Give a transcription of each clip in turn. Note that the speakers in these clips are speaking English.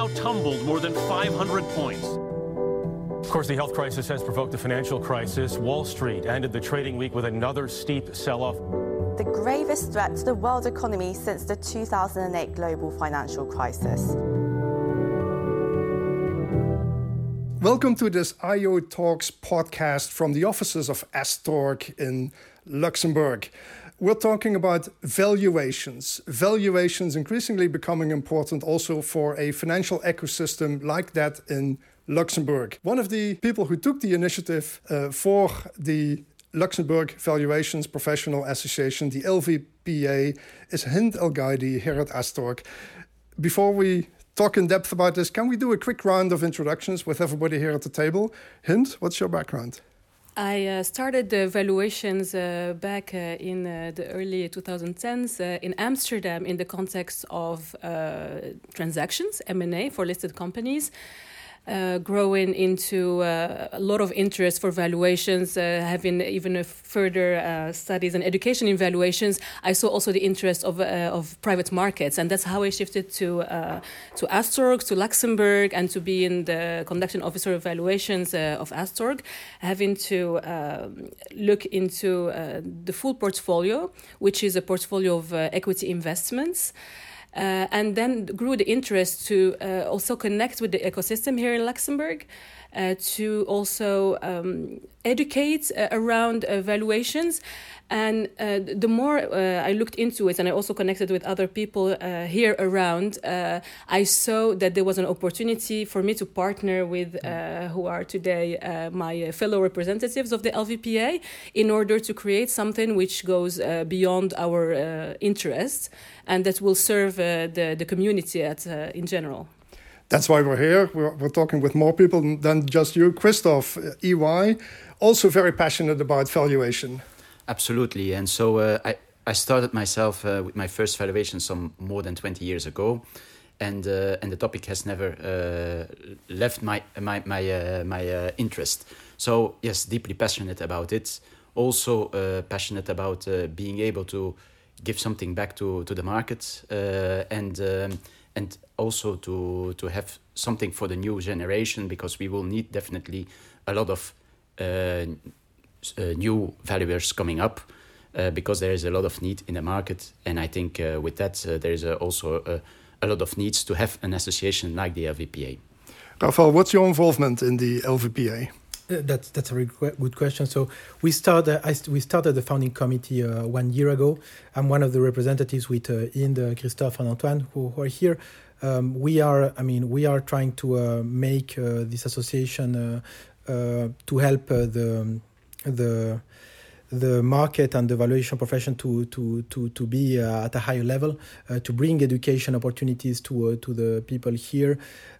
Dow tumbled more than 500 points. Of course, the health crisis has provoked a financial crisis. Wall Street ended the trading week with another steep sell off. The gravest threat to the world economy since the 2008 global financial crisis. Welcome to this IO Talks podcast from the offices of Astorg in Luxembourg. We're talking about valuations. Valuations increasingly becoming important also for a financial ecosystem like that in Luxembourg. One of the people who took the initiative uh, for the Luxembourg Valuations Professional Association, the LVPA, is Hind El Gaidi here at Astorg. Before we talk in depth about this, can we do a quick round of introductions with everybody here at the table? Hind, what's your background? I uh, started the valuations uh, back uh, in uh, the early 2010s uh, in Amsterdam in the context of uh, transactions, M&A for listed companies uh, growing into uh, a lot of interest for valuations, uh, having even further uh, studies and education in valuations. I saw also the interest of, uh, of private markets, and that's how I shifted to uh, to Astorg, to Luxembourg, and to be in the conducting officer of valuations of Astorg, having to um, look into the full portfolio, which is a portfolio of equity investments. Uh, and then grew the interest to uh, also connect with the ecosystem here in Luxembourg. Uh, to also um, educate uh, around uh, valuations. And uh, the more uh, I looked into it, and I also connected with other people uh, here around, I saw that there was an opportunity for me to partner with who are today my fellow representatives of the LVPA in order to create something which goes beyond our interests and that will serve the, the community at, in general that's why we're here. We're, we're, talking with more people than just you. Christophe, EY, also very passionate about valuation. Absolutely. And so uh, I, I started myself uh, with my first valuation some more than 20 years ago. And, uh, and the topic has never uh, left my, my, my, uh, my uh, interest. So, yes, deeply passionate about it. Also, passionate about being able to give something back to, to the market and um, and also to to have something for the new generation because we will need definitely a lot of uh, uh, new valuers coming up uh, because there is a lot of need in the market and I think uh, with that uh, there is also a, a, lot of needs to have an association like the LVPA. Rafaël, what's your involvement in the LVPA? Uh, that's that's a very good question. So we started I, we started the founding committee uh, one year ago. I'm one of the representatives with uh, Hind, Christophe, and Antoine who, who are here. Um, we are I mean we are trying to uh, make uh, this association uh, to help the the the market and the valuation profession to to to to be uh, at a higher level, uh, to bring education opportunities to uh, to the people here, uh,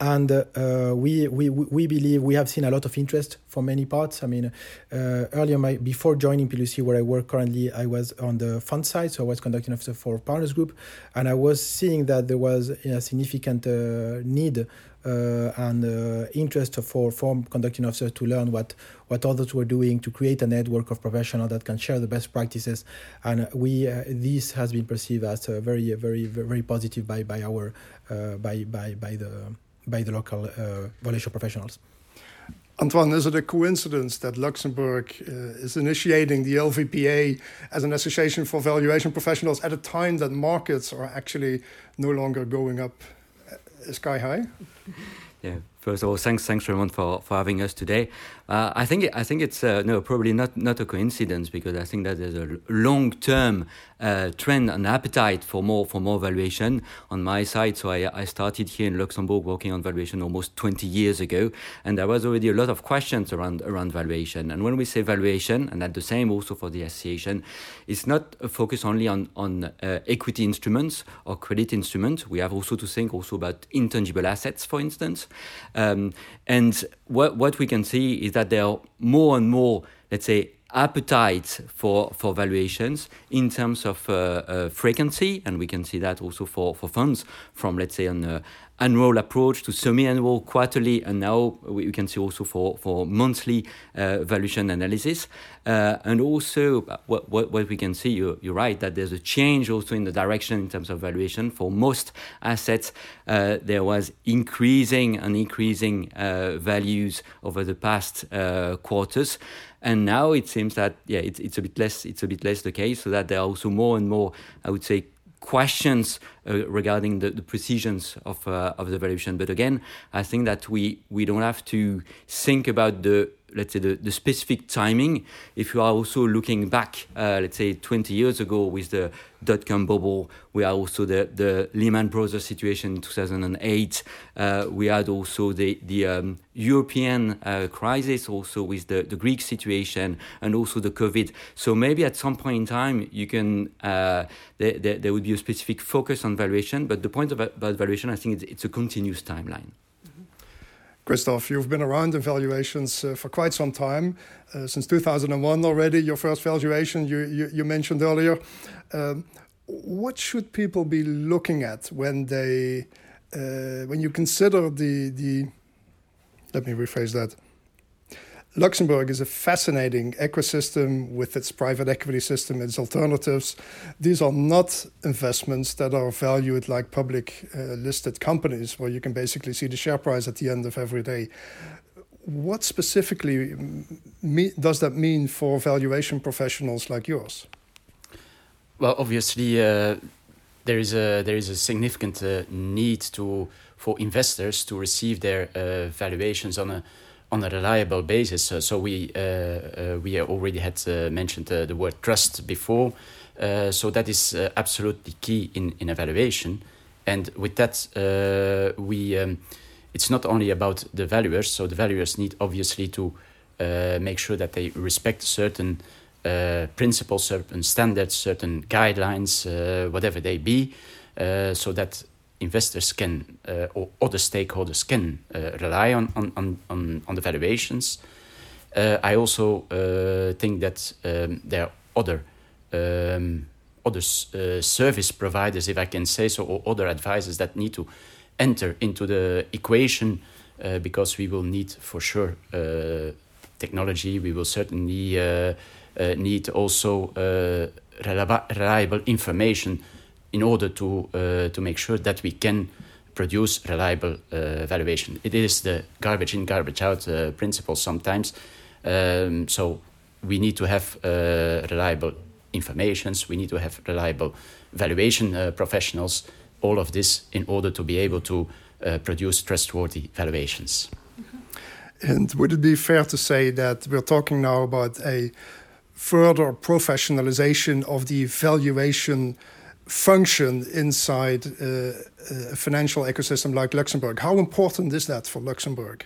and uh, we, we we believe we have seen a lot of interest from many parts. I mean, uh, earlier my, before joining PwC, where I work currently, I was on the fund side, so I was conducting officer for Partners Group, and I was seeing that there was a significant need uh, and uh, interest for form conducting officers to learn what what others were doing to create a network of professionals that can share the best practices and we uh, this has been perceived as very very very positive by by our by by by the by the local valuation professionals. Antoine, is it a coincidence that Luxembourg uh, is initiating the LVPA as an association for valuation professionals at a time that markets are actually no longer going up sky high? yeah. First of all, thanks, thanks everyone for, for having us today. Uh, I think I think it's uh, no probably not not a coincidence because I think that there's a long term uh, trend and appetite for more for more valuation on my side. So I, I started here in Luxembourg working on valuation almost 20 years ago, and there was already a lot of questions around around valuation. And when we say valuation, and that the same also for the association, it's not a focus only on on uh, equity instruments or credit instruments. We have also to think also about intangible assets, for instance. Um, and what, what we can see is that there are more and more, let's say, appetite for, for valuations in terms of uh, uh, frequency, and we can see that also for, for funds from, let's say, an, uh, annual approach to semi-annual, quarterly, and now we, can see also for for monthly uh, valuation analysis. Uh, and also, what, what, what we can see, you're, you're, right, that there's a change also in the direction in terms of valuation. For most assets, uh, there was increasing and increasing uh, values over the past uh, quarters. And now it seems that yeah, it's, it's a bit less. It's a bit less the case, so that there are also more and more, I would say, questions uh, regarding the, the precisions of uh, of the valuation. But again, I think that we we don't have to think about the let's say the, the specific timing. If you are also looking back uh, let's say 20 years ago with the dot-com bubble we are also the, the lehman brothers situation in 2008 uh, we had also the, the um, european uh, crisis also with the, the greek situation and also the covid. So maybe at some point in time you can uh, there, there, there would be a specific focus on valuation but the point about, about valuation i think it's, it's a continuous timeline Christophe, you've been around in valuations uh, for quite some time, uh, since 2001 already. Your first valuation you, you, you mentioned earlier. Um, what should people be looking at when they uh, when you consider the the let me rephrase that Luxembourg is a fascinating ecosystem with its private equity system, its alternatives. These are not investments that are valued like public uh, listed companies, where you can basically see the share price at the end of every day. What specifically does that mean for valuation professionals like yours? Well, obviously, uh, there is a there is a significant uh, need to for investors to receive their uh, valuations on a on a reliable basis. Uh, so we uh, uh, we already had mentioned the word trust before. so that is absolutely key in, in evaluation. And with that, we um, it's not only about the valuers. So the valuers need obviously to make sure that they respect certain uh, principles, certain standards, certain guidelines, uh, whatever they be, uh, so that investors can uh, or other stakeholders can uh, rely on, on, on, on the valuations. Uh, I also uh, think that um, there are other um, other uh, service providers, if I can say so, or other advisors that need to enter into the equation uh, because we will need for sure technology. We will certainly need also reliable information in order to uh, to make sure that we can produce reliable uh, valuation. It is the garbage in, garbage out uh, principle sometimes. Um, so we need to have uh, reliable informations. We need to have reliable valuation uh, professionals. All of this in order to be able to uh, produce trustworthy valuations. And would it be fair to say that we're talking now about a further professionalization of the valuation? Function inside uh, a financial ecosystem like Luxembourg. How important is that for Luxembourg?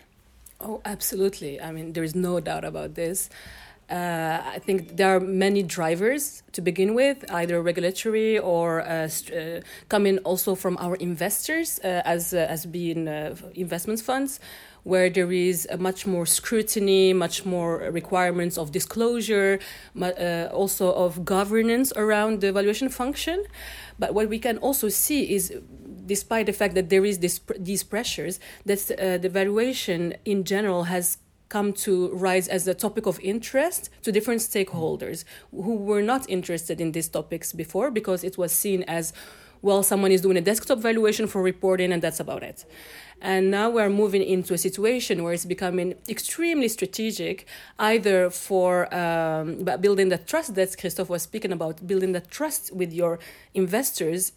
Oh, absolutely. I mean, there is no doubt about this. Uh, I think there are many drivers to begin with, either regulatory or uh, uh, coming also from our investors uh, as uh, as being investment funds where there is much more scrutiny, much more requirements of disclosure, uh, also of governance around the evaluation function. But what we can also see is despite the fact that there is this, these pressures, that uh, the valuation in general has come to rise as a topic of interest to different stakeholders who were not interested in these topics before because it was seen as well someone is doing a desktop valuation for reporting and that's about it and now we're moving into a situation where it's becoming extremely strategic, either for um, building the trust that Christophe was speaking about, building the trust with your investors.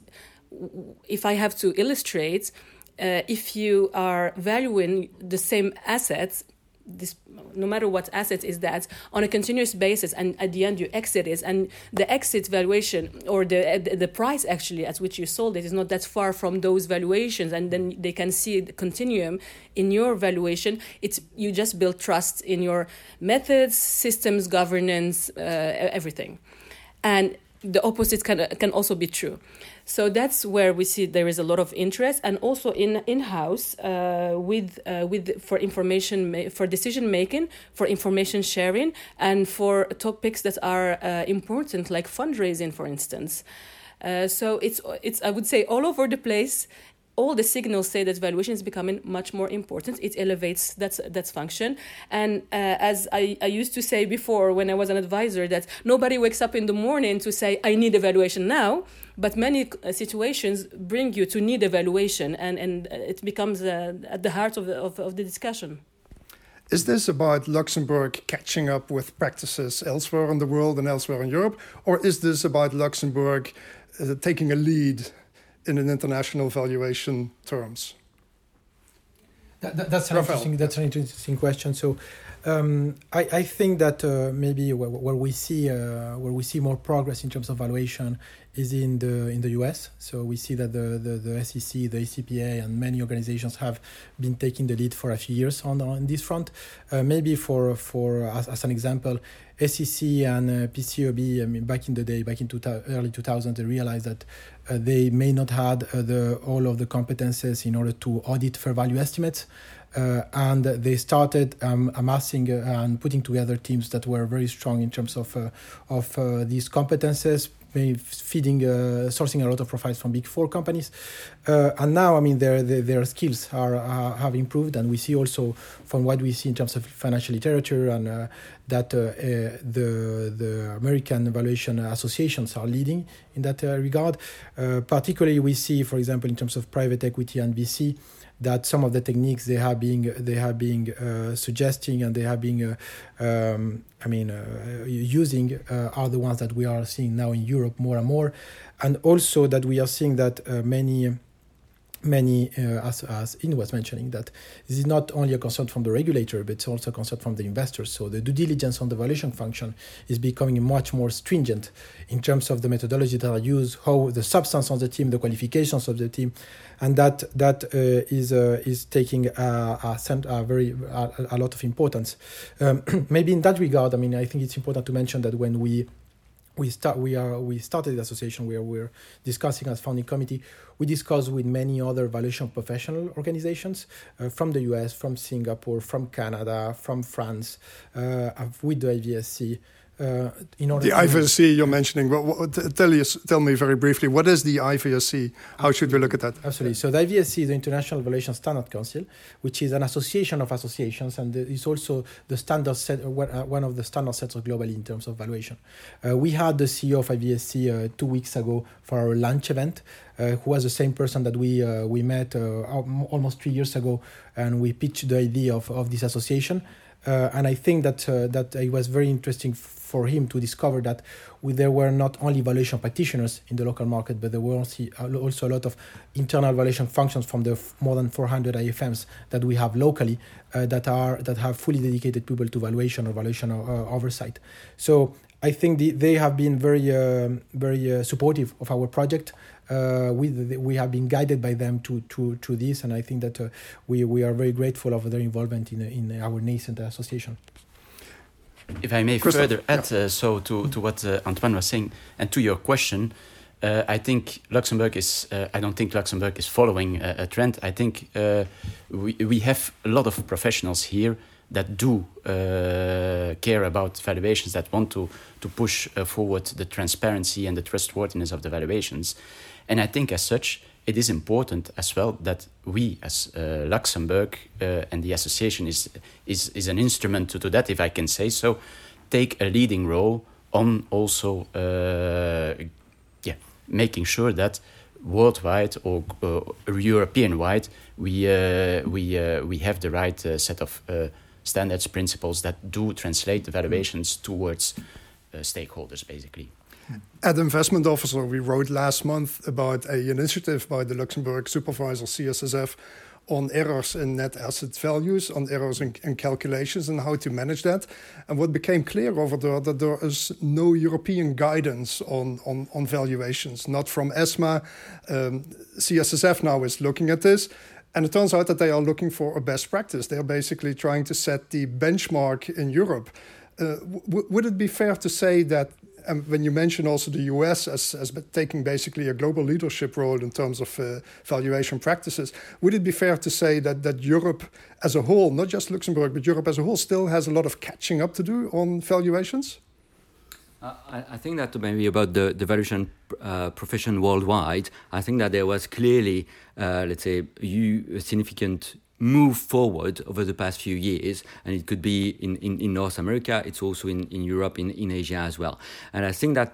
If I have to illustrate, uh, if you are valuing the same assets this no matter what asset is that on a continuous basis and at the end you exit it. And the exit valuation or the the price actually at which you sold it is not that far from those valuations. And then they can see the continuum in your valuation. It's you just build trust in your methods systems governance uh, everything. And the opposite can can also be true so that's where we see there is a lot of interest, and also in in house uh, with uh, with for information ma- for decision making, for information sharing, and for topics that are uh, important like fundraising, for instance. Uh, so it's it's I would say all over the place all the signals say that valuation is becoming much more important. It elevates that that function. And uh, as I, I used to say before when I was an advisor, that nobody wakes up in the morning to say, I need evaluation now. But many uh, situations bring you to need evaluation, and, and it becomes uh, at the heart of the, of, of the discussion. Is this about Luxembourg catching up with practices elsewhere in the world and elsewhere in Europe? Or is this about Luxembourg uh, taking a lead in an international valuation terms? That, that, that's, an interesting, that's an interesting question. So um, I, I, think that uh, maybe where, where, we see uh, where we see more progress in terms of valuation is in the in the US. So we see that the, the, the SEC, the AICPA, and many organizations have been taking the lead for a few years on, on this front. Uh, maybe for for as, as, an example, SEC and uh, PCAOB. I mean, back in the day, back in two, early 2000, they realized that uh, they may not had uh, the all of the competences in order to audit fair value estimates. Uh, and they started um, amassing uh, and putting together teams that were very strong in terms of uh, of these competences, feeding uh, sourcing a lot of profiles from big four companies uh, and now i mean their their, their skills are uh, have improved and we see also from what we see in terms of financial literature and that the the american evaluation associations are leading in that regard. Particularly we see for example in terms of private equity and vc that some of the techniques they have been they have been uh, suggesting and they have been uh, um, I mean uh, using uh, are the ones that we are seeing now in Europe more and more, and also that we are seeing that uh, many many, uh, as, as Hind was mentioning, that this is not only a concern from the regulator, but it's also a concern from the investors. So the due diligence on the valuation function is becoming much more stringent in terms of the methodology that are used, how the substance of the team, the qualifications of the team, and that that uh, is uh, is taking a, a, a very a, a, lot of importance. Um, maybe in that regard, I mean, I think it's important to mention that when we we start we are we started the association where we're discussing as founding committee. We discussed with many other valuation professional organizations uh, from the us from singapore from canada from france uh, with the ivsc uh, in order the IVSC you're mentioning. Well, what, tell, you, tell me very briefly, what is the IVSC? How should we look at that? Absolutely. So the IVSC is the International Valuation Standard Council, which is an association of associations, and is also the standard set, uh, uh, one of the standard setters globally in terms of valuation. Uh, we had the CEO of IVSC uh, two weeks ago for our lunch event. Uh, who was the same person that we uh, we met uh, almost three years ago, and we pitched the idea of, of this association. And I think that that it was very interesting for him to discover that there were not only valuation practitioners in the local market, but there were also a lot of internal valuation functions from the more than 400 IFMs that we have locally uh, that are that have fully dedicated people to valuation or valuation uh, oversight. So I think the, they have been very uh, very uh, supportive of our project. Uh, we we have been guided by them to to to this, and I think that uh, we we are very grateful of their involvement in in our nascent association. If I may further add, yeah. uh, so to, to what uh, Antoine was saying, and to your question, uh, I think Luxembourg is. Uh, I don't think Luxembourg is following a, a trend. I think uh, we we have a lot of professionals here that do uh, care about valuations, that want to to push forward the transparency and the trustworthiness of the valuations, and I think as such it is important as well that we, as uh, Luxembourg uh, and the association, is, is, is an instrument to do that, if I can say so, take a leading role on also uh, yeah, making sure that worldwide or uh, European wide we, uh, we, uh, we have the right set of standards, principles that do translate the valuations towards stakeholders, basically. At Investment Officer, we wrote last month about a initiative by the Luxembourg supervisor CSSF on errors in net asset values, on errors in, in, calculations, and how to manage that. And what became clear over there that there is no European guidance on on, on valuations, not from ESMA. Um, CSSF now is looking at this. And it turns out that they are looking for a best practice. They are basically trying to set the benchmark in Europe. Uh, would it be fair to say that and when you mention also the US as, as taking basically a global leadership role in terms of uh, valuation practices, would it be fair to say that, that Europe as a whole, not just Luxembourg, but Europe as a whole, still has a lot of catching up to do on valuations? I, I, think that maybe about the, the valuation uh, profession worldwide, I think that there was clearly, uh, let's say, a significant move forward over the past few years. And it could be in, in, in North America, it's also in, in Europe, in, in Asia as well. And I think that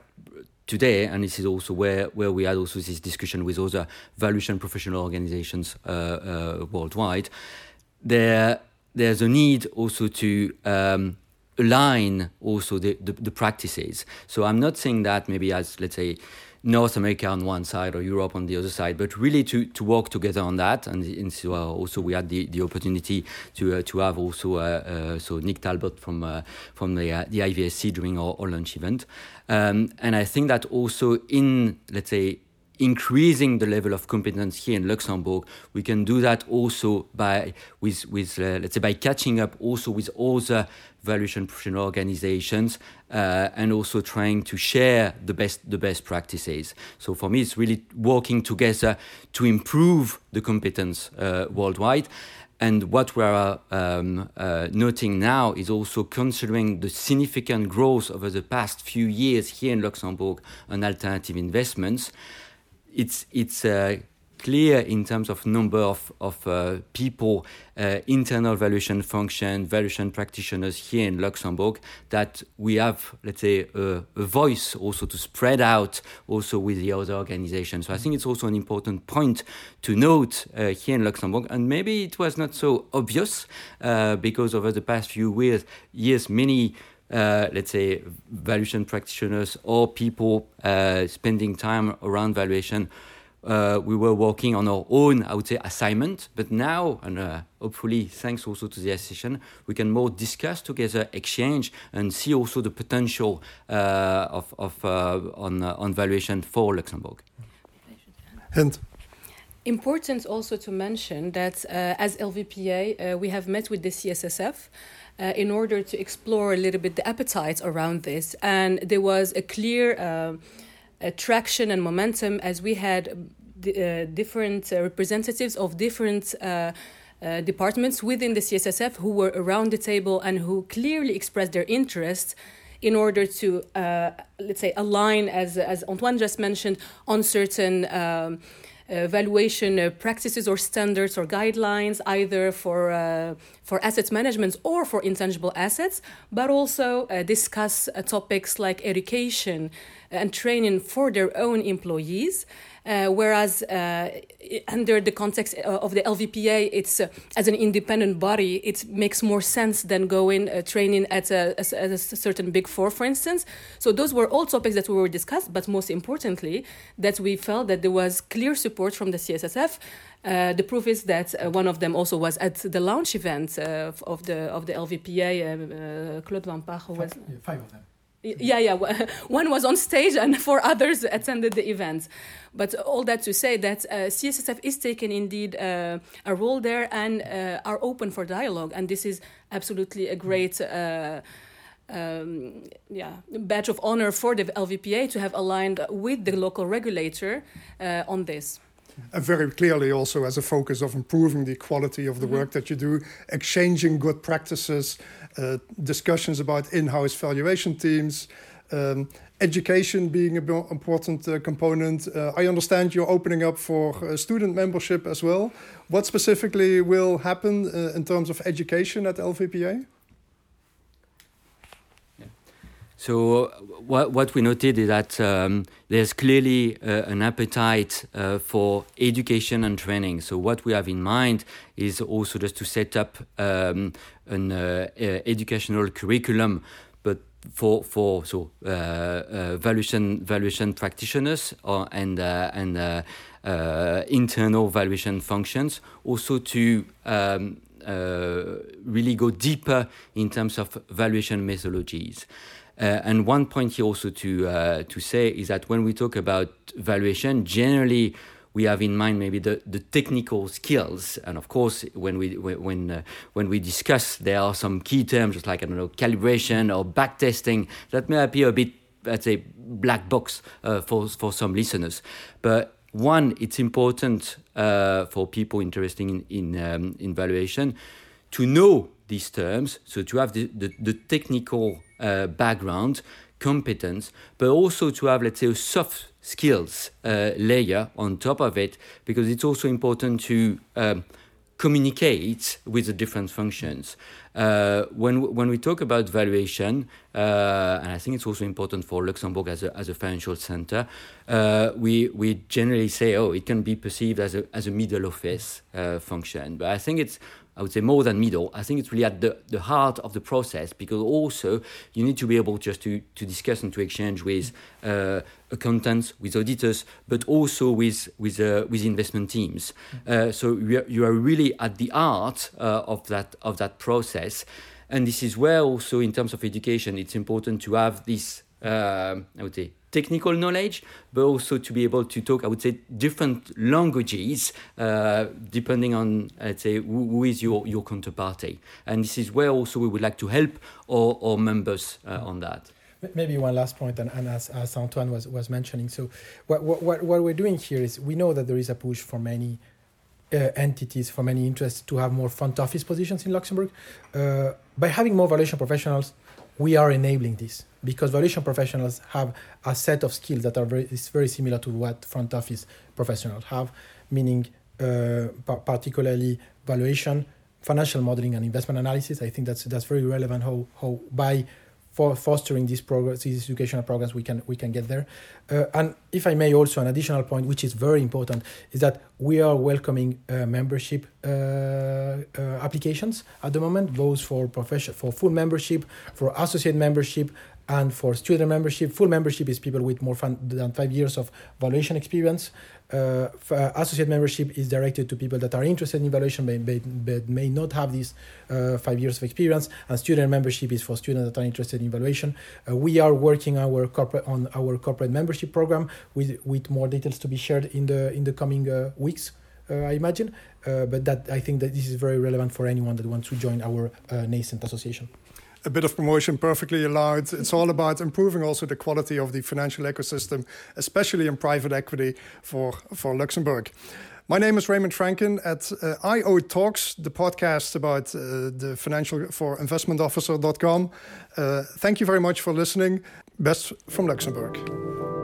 today, and this is also where, where we had also this discussion with other valuation professional organizations uh, uh, worldwide, there, there's a need also to um, align also the, the, the, practices. So I'm not saying that maybe as, let's say, North America on one side or Europe on the other side, but really to, to work together on that. And, and so uh, also we had the, the opportunity to uh, to have also uh, uh so Nick Talbot from uh, from the uh, the IVSC during our, our launch event. Um, and I think that also in let's say increasing the level of competence here in Luxembourg. We can do that also by with with uh, let's say by catching up also with other valuation professional organizations uh, and also trying to share the best the best practices. So for me, it's really working together to improve the competence uh, worldwide. And what we are um, uh, noting now is also considering the significant growth over the past few years here in Luxembourg on alternative investments it's it's uh, clear in terms of number of, of uh, people, uh, internal valuation function, valuation practitioners here in Luxembourg, that we have, let's say, a, a, voice also to spread out also with the other organizations. So I think it's also an important point to note uh, here in Luxembourg. And maybe it was not so obvious uh, because over the past few years, years many uh, let's say, valuation practitioners or people uh, spending time around valuation, uh, we were working on our own, I would say, assignment. But now, and uh, hopefully, thanks also to the association, we can more discuss together, exchange, and see also the potential uh, of, of on, on valuation for Luxembourg. And Important also to mention that as LVPA, we have met with the CSSF uh, in order to explore a little bit the appetite around this. And there was a clear uh, attraction and momentum as we had uh, different uh, representatives of different. Uh, uh, departments within the CSSF who were around the table and who clearly expressed their interest in order to, let's say, align, as, as Antoine just mentioned, on certain um, evaluation uh, practices or standards or guidelines, either for, uh, for asset management or for intangible assets, but also uh, discuss topics like education and training for their own employees. Uh, whereas uh, under the context uh, of the LVPA, it's uh, as an independent body, it makes more sense than going uh, training at a, at a, certain big four, for instance. So those were all topics that we were discussed, but most importantly, that we felt that there was clear support from the CSSF. Uh, the proof is that one of them also was at the launch event of the of the LVPA. Claude Van Pach was five of them yeah yeah one was on stage and four others attended the event. But all that to say that uh, cssf is taking indeed uh, a role there and uh, are open for dialogue. And this is absolutely a great uh, um, yeah, badge of honor for the LVPA to have aligned with the local regulator uh, on this and very clearly also as a focus of improving the quality of the mm-hmm. work that you do, exchanging good practices, uh, discussions about in-house valuation teams, um, education being an important uh, component. Uh, I understand you're opening up for uh, student membership as well. What specifically will happen uh, in terms of education at LVPA? So what, what we noted is that um, there's clearly uh, an appetite uh, for education and training. So what we have in mind is also just to set up um, an uh, educational curriculum, but for for so uh, uh, valuation valuation practitioners or, and uh, and internal valuation functions, also to um, really go deeper in terms of valuation methodologies. Uh, and one point here also to uh, to say is that when we talk about valuation, generally we have in mind maybe the, the technical skills, and of course when we when uh, when we discuss, there are some key terms just like I don't know calibration or backtesting that may appear a bit let's say black box uh, for for some listeners, but one, it's important uh, for people interested in in, um, in valuation to know these terms, so to have the, the, the technical uh, background competence, but also to have, let's say, a soft skills uh, layer on top of it, because it's also important to um, communicate with the different functions. Uh, when when we talk about valuation, uh, and I think it's also important for Luxembourg as a, as a financial center, uh, we we generally say, oh, it can be perceived as a as a middle office uh, function, but I think it's I would say more than middle. I think it's really at the, the heart of the process because also you need to be able just to, to discuss and to exchange with uh, accountants, with auditors, but also with with uh, with investment teams. Uh, so you are, you are really at the heart uh, of that of that process, and this is where also in terms of education, it's important to have this. Uh, I would say technical knowledge, but also to be able to talk, I would say, different languages, uh, depending on, let's say, who, who is your, your counterparty. And this is where also we would like to help our, our members uh, on that. Maybe one last point, and, and as, as Antoine was, was mentioning, so what, what, what we're doing here is we know that there is a push for many uh, entities, for many interests to have more front office positions in Luxembourg. Uh, by having more valuation professionals, we are enabling this because valuation professionals have a set of skills that are very, is very similar to what front office professionals have, meaning uh, particularly valuation, financial modeling, and investment analysis. I think that's that's very relevant. How how by for fostering these programs, these educational programs, we can we can get there. Uh, and if I may, also an additional point, which is very important, is that we are welcoming uh, membership uh, uh applications at the moment, both for profession, for full membership, for associate membership, and for student membership. Full membership is people with more than five years of valuation experience. Uh, uh, associate membership is directed to people that are interested in evaluation but, but, may not have these uh, five years of experience and student membership is for students that are interested in evaluation uh, we are working our corporate on our corporate membership program with with more details to be shared in the in the coming uh, weeks uh, I imagine but that I think that this is very relevant for anyone that wants to join our nascent association a bit of promotion perfectly allowed. It's all about improving also the quality of the financial ecosystem, especially in private equity for, for Luxembourg. My name is Raymond Frenken at uh, IO Talks, the podcast about uh, the financial for investmentofficer.com. Uh, thank you very much for listening. Best from Luxembourg.